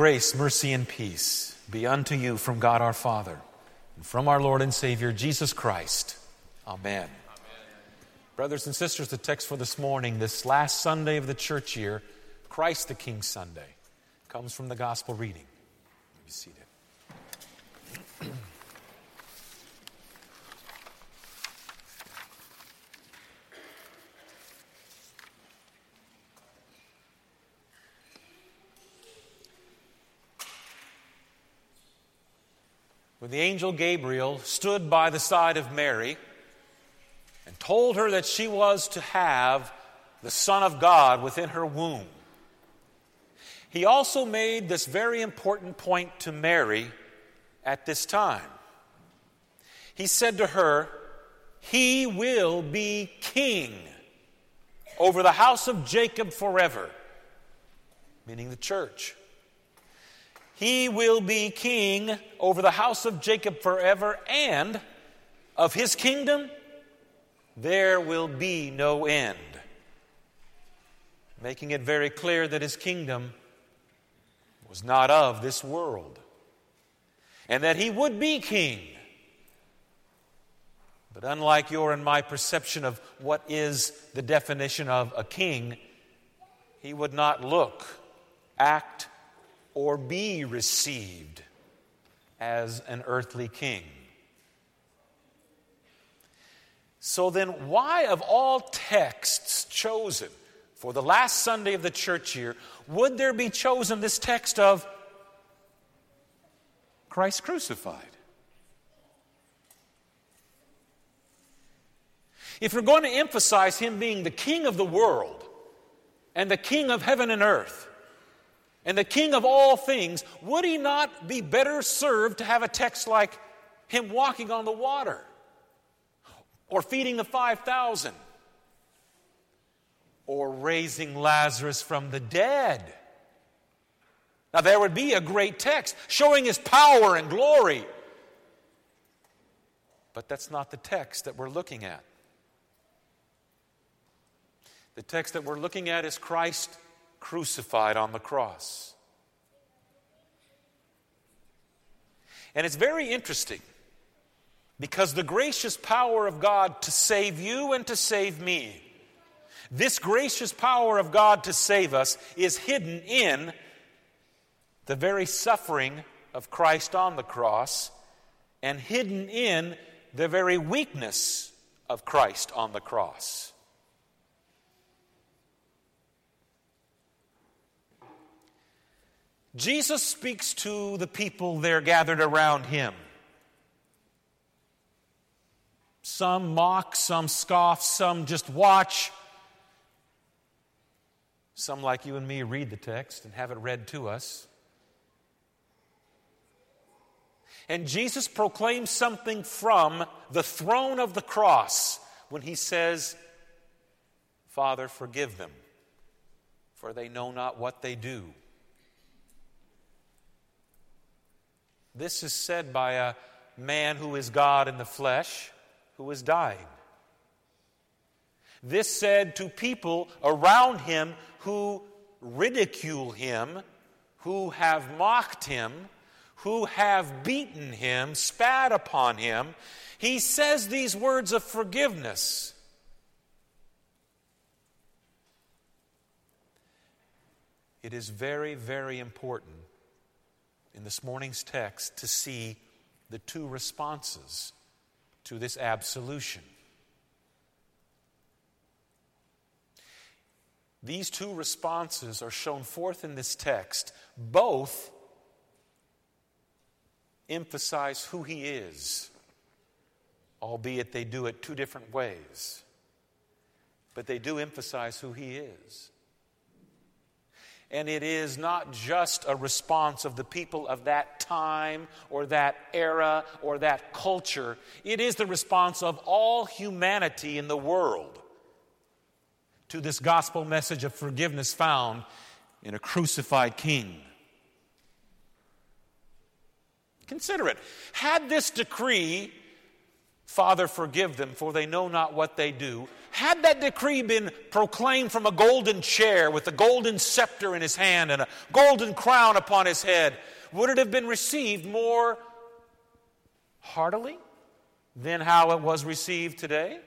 Grace, mercy, and peace be unto you from God our Father and from our Lord and Savior Jesus Christ. Amen. Amen. Brothers and sisters, the text for this morning, this last Sunday of the church year, Christ the King Sunday, comes from the gospel reading. Be seated. When the angel Gabriel stood by the side of Mary and told her that she was to have the Son of God within her womb, he also made this very important point to Mary at this time. He said to her, He will be king over the house of Jacob forever, meaning the church. He will be king over the house of Jacob forever, and of his kingdom there will be no end. Making it very clear that his kingdom was not of this world, and that he would be king. But unlike your and my perception of what is the definition of a king, he would not look, act, or be received as an earthly king. So then, why, of all texts chosen for the last Sunday of the church year, would there be chosen this text of Christ crucified? If we're going to emphasize him being the king of the world and the king of heaven and earth, and the king of all things, would he not be better served to have a text like him walking on the water or feeding the 5,000 or raising Lazarus from the dead? Now, there would be a great text showing his power and glory. But that's not the text that we're looking at. The text that we're looking at is Christ crucified on the cross. And it's very interesting because the gracious power of God to save you and to save me, this gracious power of God to save us is hidden in the very suffering of Christ on the cross and hidden in the very weakness of Christ on the cross. Jesus speaks to the people there gathered around him. Some mock, some scoff, some just watch. Some, like you and me, read the text and have it read to us. And Jesus proclaims something from the throne of the cross when he says, Father, forgive them, for they know not what they do. This is said by a man who is God in the flesh, who is dying. This said to people around him who ridicule him, who have mocked him, who have beaten him, spat upon him. He says these words of forgiveness. It is very, very important in this morning's text to see the two responses to this absolution. These two responses are shown forth in this text. Both emphasize who he is, albeit they do it two different ways. But they do emphasize who he is. And it is not just a response of the people of that time or that era or that culture. It is the response of all humanity in the world to this gospel message of forgiveness found in a crucified king. Consider it. Had this decree Father, forgive them, for they know not what they do. Had that decree been proclaimed from a golden chair with a golden scepter in his hand and a golden crown upon his head, would it have been received more heartily than how it was received today?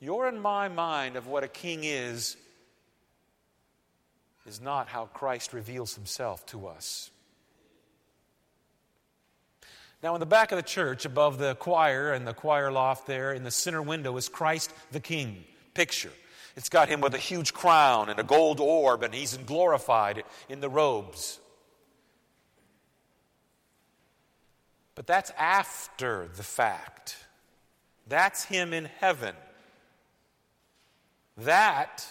Your and my mind of what a king is is not how Christ reveals himself to us. Now, in the back of the church, above the choir and the choir loft there, in the center window, is Christ the King picture. It's got him with a huge crown and a gold orb, and he's glorified in the robes. But that's after the fact. That's him in heaven. That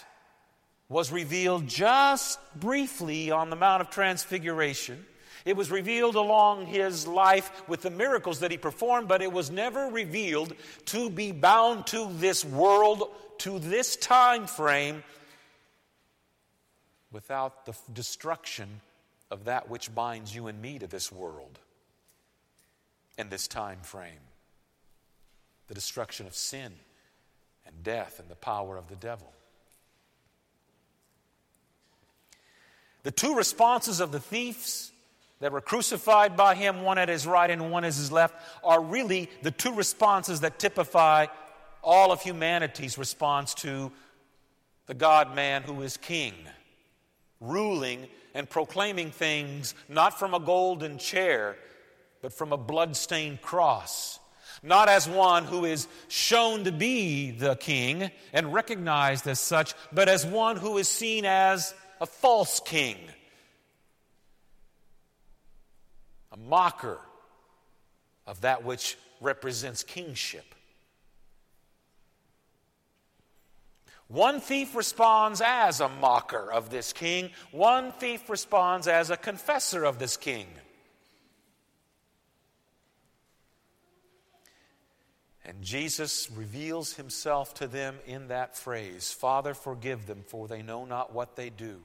was revealed just briefly on the Mount of Transfiguration it was revealed along his life with the miracles that he performed, but it was never revealed to be bound to this world, to this time frame, without the destruction of that which binds you and me to this world and this time frame the destruction of sin and death and the power of the devil. The two responses of the thieves that were crucified by him, one at his right and one at his left, are really the two responses that typify all of humanity's response to the God man who is king, ruling and proclaiming things not from a golden chair, but from a blood-stained cross. Not as one who is shown to be the king and recognized as such, but as one who is seen as a false king a mocker of that which represents kingship. One thief responds as a mocker of this king, one thief responds as a confessor of this king. And Jesus reveals himself to them in that phrase Father, forgive them, for they know not what they do.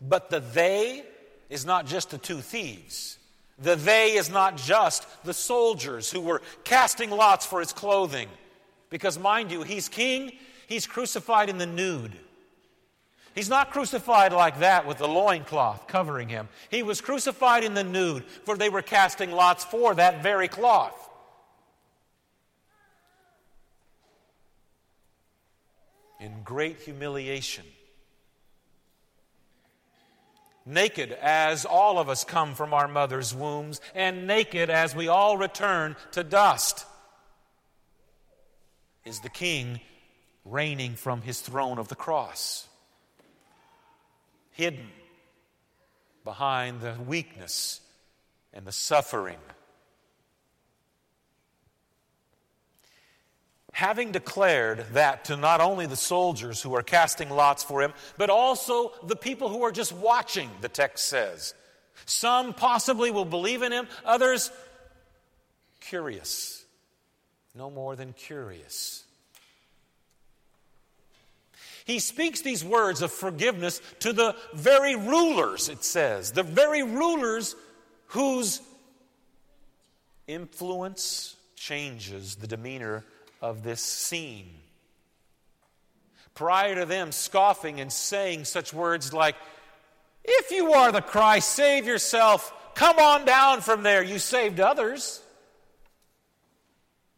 But the they is not just the two thieves. The they is not just the soldiers who were casting lots for his clothing. Because, mind you, he's king, he's crucified in the nude. He's not crucified like that with the loincloth covering him. He was crucified in the nude, for they were casting lots for that very cloth. In great humiliation naked as all of us come from our mother's wombs, and naked as we all return to dust, is the King reigning from his throne of the cross, hidden behind the weakness and the suffering having declared that to not only the soldiers who are casting lots for him, but also the people who are just watching, the text says. Some possibly will believe in him, others curious. No more than curious. He speaks these words of forgiveness to the very rulers, it says, the very rulers whose influence changes the demeanor of this scene. Prior to them scoffing and saying such words like, If you are the Christ, save yourself. Come on down from there. You saved others.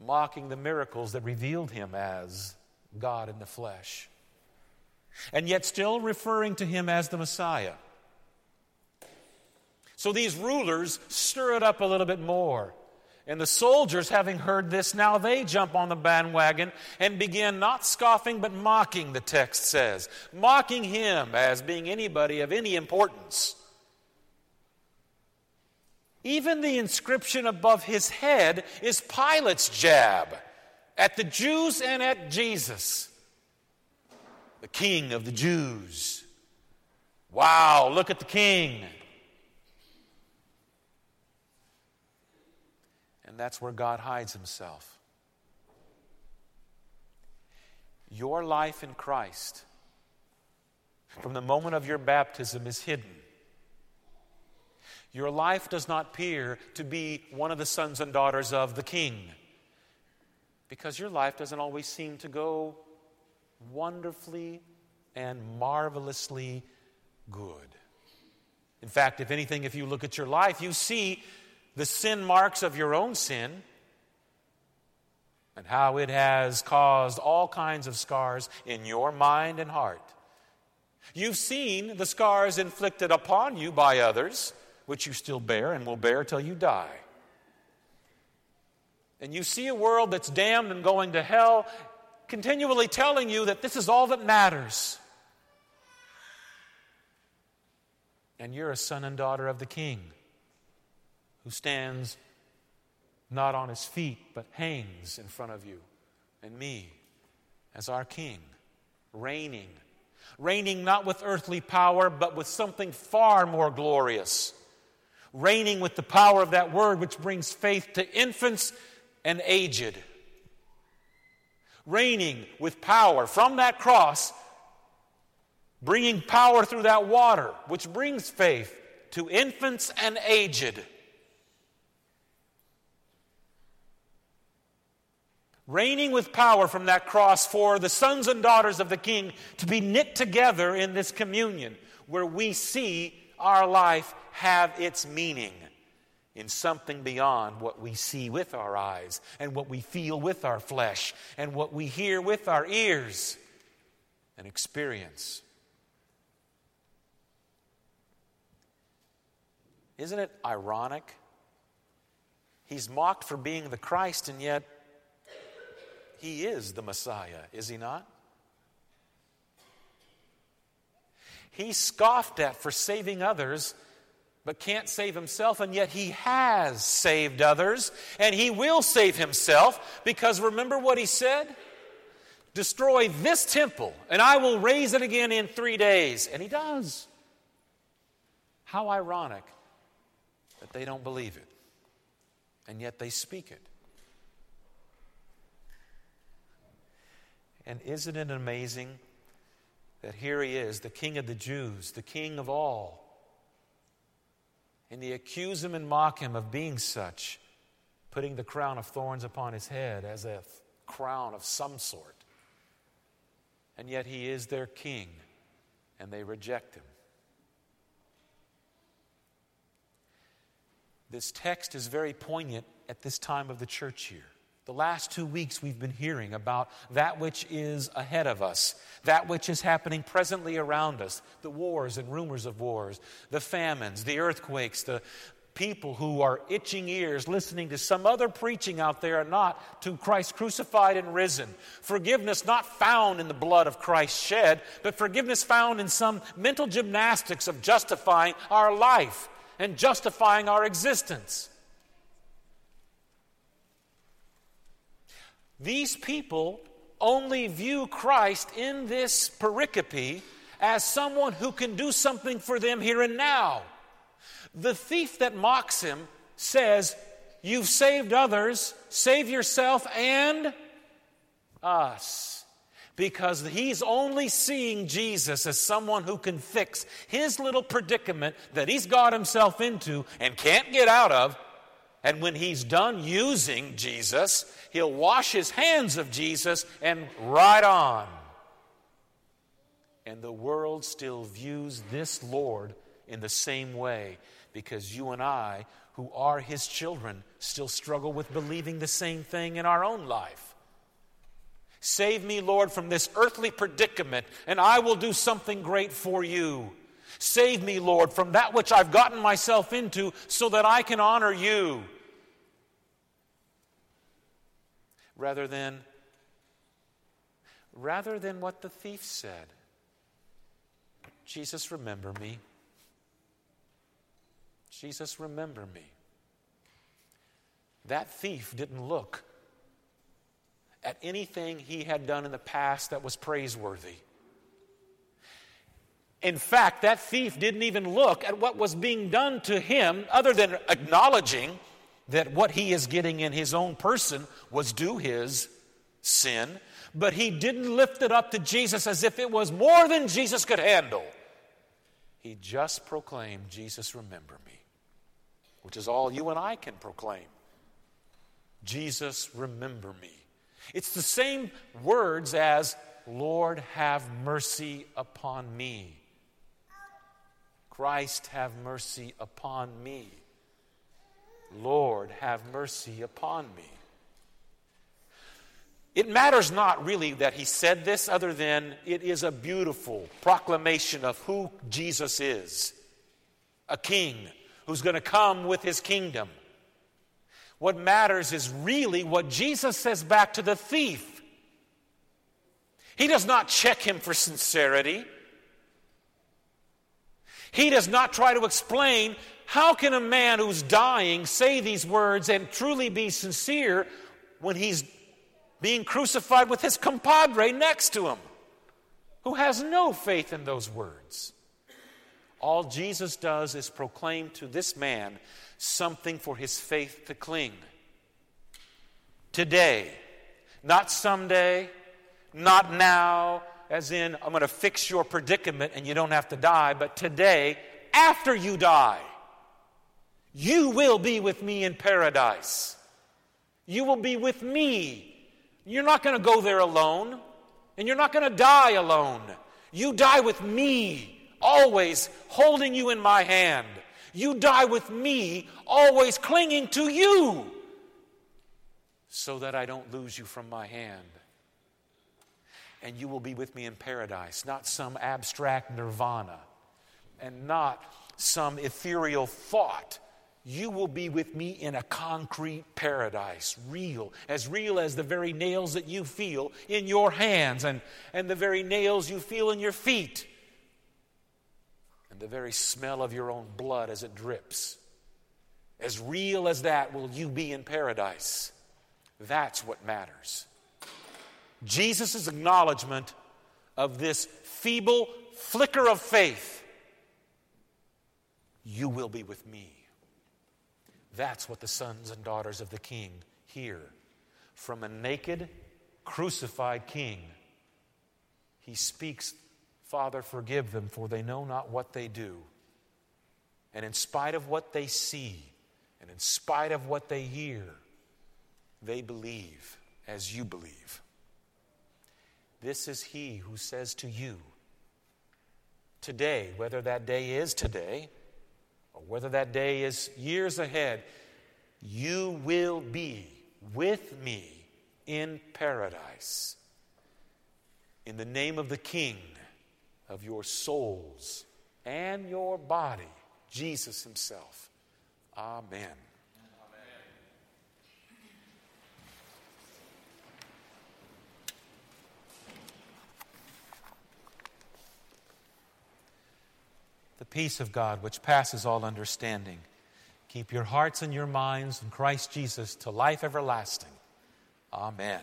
Mocking the miracles that revealed him as God in the flesh. And yet still referring to him as the Messiah. So these rulers stir it up a little bit more. And the soldiers, having heard this, now they jump on the bandwagon and begin not scoffing, but mocking, the text says. Mocking him as being anybody of any importance. Even the inscription above his head is Pilate's jab at the Jews and at Jesus, the King of the Jews. Wow, look at the King. And that's where God hides himself. Your life in Christ, from the moment of your baptism, is hidden. your life does not appear to be one of the sons and daughters of the king. Because your life doesn't always seem to go wonderfully and marvelously good. In fact, if anything, if you look at your life, you see the sin marks of your own sin and how it has caused all kinds of scars in your mind and heart. You've seen the scars inflicted upon you by others, which you still bear and will bear till you die. And you see a world that's damned and going to hell, continually telling you that this is all that matters. And you're a son and daughter of the King who stands not on his feet, but hangs in front of you and me as our King, reigning. Reigning not with earthly power, but with something far more glorious. Reigning with the power of that word which brings faith to infants and aged. Reigning with power from that cross, bringing power through that water which brings faith to infants and aged. Reigning with power from that cross for the sons and daughters of the King to be knit together in this communion where we see our life have its meaning in something beyond what we see with our eyes and what we feel with our flesh and what we hear with our ears and experience. Isn't it ironic? He's mocked for being the Christ, and yet he is the Messiah, is he not? He's scoffed at for saving others, but can't save himself, and yet he has saved others, and he will save himself because remember what he said? Destroy this temple, and I will raise it again in three days. And he does. How ironic that they don't believe it, and yet they speak it. And isn't it amazing that here he is, the King of the Jews, the King of all? And they accuse him and mock him of being such, putting the crown of thorns upon his head as a crown of some sort. And yet he is their king, and they reject him. This text is very poignant at this time of the church year. The last two weeks, we've been hearing about that which is ahead of us, that which is happening presently around us the wars and rumors of wars, the famines, the earthquakes, the people who are itching ears listening to some other preaching out there and not to Christ crucified and risen. Forgiveness not found in the blood of Christ shed, but forgiveness found in some mental gymnastics of justifying our life and justifying our existence. These people only view Christ in this pericope as someone who can do something for them here and now. The thief that mocks him says, You've saved others, save yourself and us. Because he's only seeing Jesus as someone who can fix his little predicament that he's got himself into and can't get out of and when he's done using Jesus, he'll wash his hands of Jesus and ride on. And the world still views this Lord in the same way because you and I, who are his children, still struggle with believing the same thing in our own life. Save me, Lord, from this earthly predicament, and I will do something great for you. Save me, Lord, from that which I've gotten myself into so that I can honor you. Rather than rather than what the thief said. Jesus, remember me. Jesus, remember me. That thief didn't look at anything he had done in the past that was praiseworthy. In fact, that thief didn't even look at what was being done to him other than acknowledging that what he is getting in his own person was due his sin, but he didn't lift it up to Jesus as if it was more than Jesus could handle. He just proclaimed, Jesus, remember me. which is all you and I can proclaim. Jesus, remember me. It's the same words as, Lord, have mercy upon me. Christ, have mercy upon me. Lord, have mercy upon me. It matters not really that he said this, other than it is a beautiful proclamation of who Jesus is a king who's going to come with his kingdom. What matters is really what Jesus says back to the thief. He does not check him for sincerity. He does not try to explain how can a man who's dying say these words and truly be sincere when he's being crucified with his compadre next to him, who has no faith in those words. All Jesus does is proclaim to this man something for his faith to cling. Today, not someday, not now, as in, I'm going to fix your predicament and you don't have to die, but today, after you die, you will be with me in paradise. You will be with me you're not going to go there alone, and you're not going to die alone. You die with me, always holding you in my hand. You die with me, always clinging to you, so that I don't lose you from my hand. And you will be with me in paradise, not some abstract nirvana, and not some ethereal thought you will be with me in a concrete paradise, real, as real as the very nails that you feel in your hands and, and the very nails you feel in your feet, and the very smell of your own blood as it drips. As real as that will you be in paradise. That's what matters. Jesus' acknowledgement of this feeble flicker of faith you will be with me. That's what the sons and daughters of the king hear from a naked, crucified king. He speaks, Father, forgive them, for they know not what they do. And in spite of what they see, and in spite of what they hear, they believe as you believe. This is He who says to you, today, whether that day is today, or whether that day is years ahead, you will be with me in paradise. In the name of the King of your souls and your body, Jesus Himself. Amen. The peace of God, which passes all understanding. Keep your hearts and your minds in Christ Jesus to life everlasting. Amen.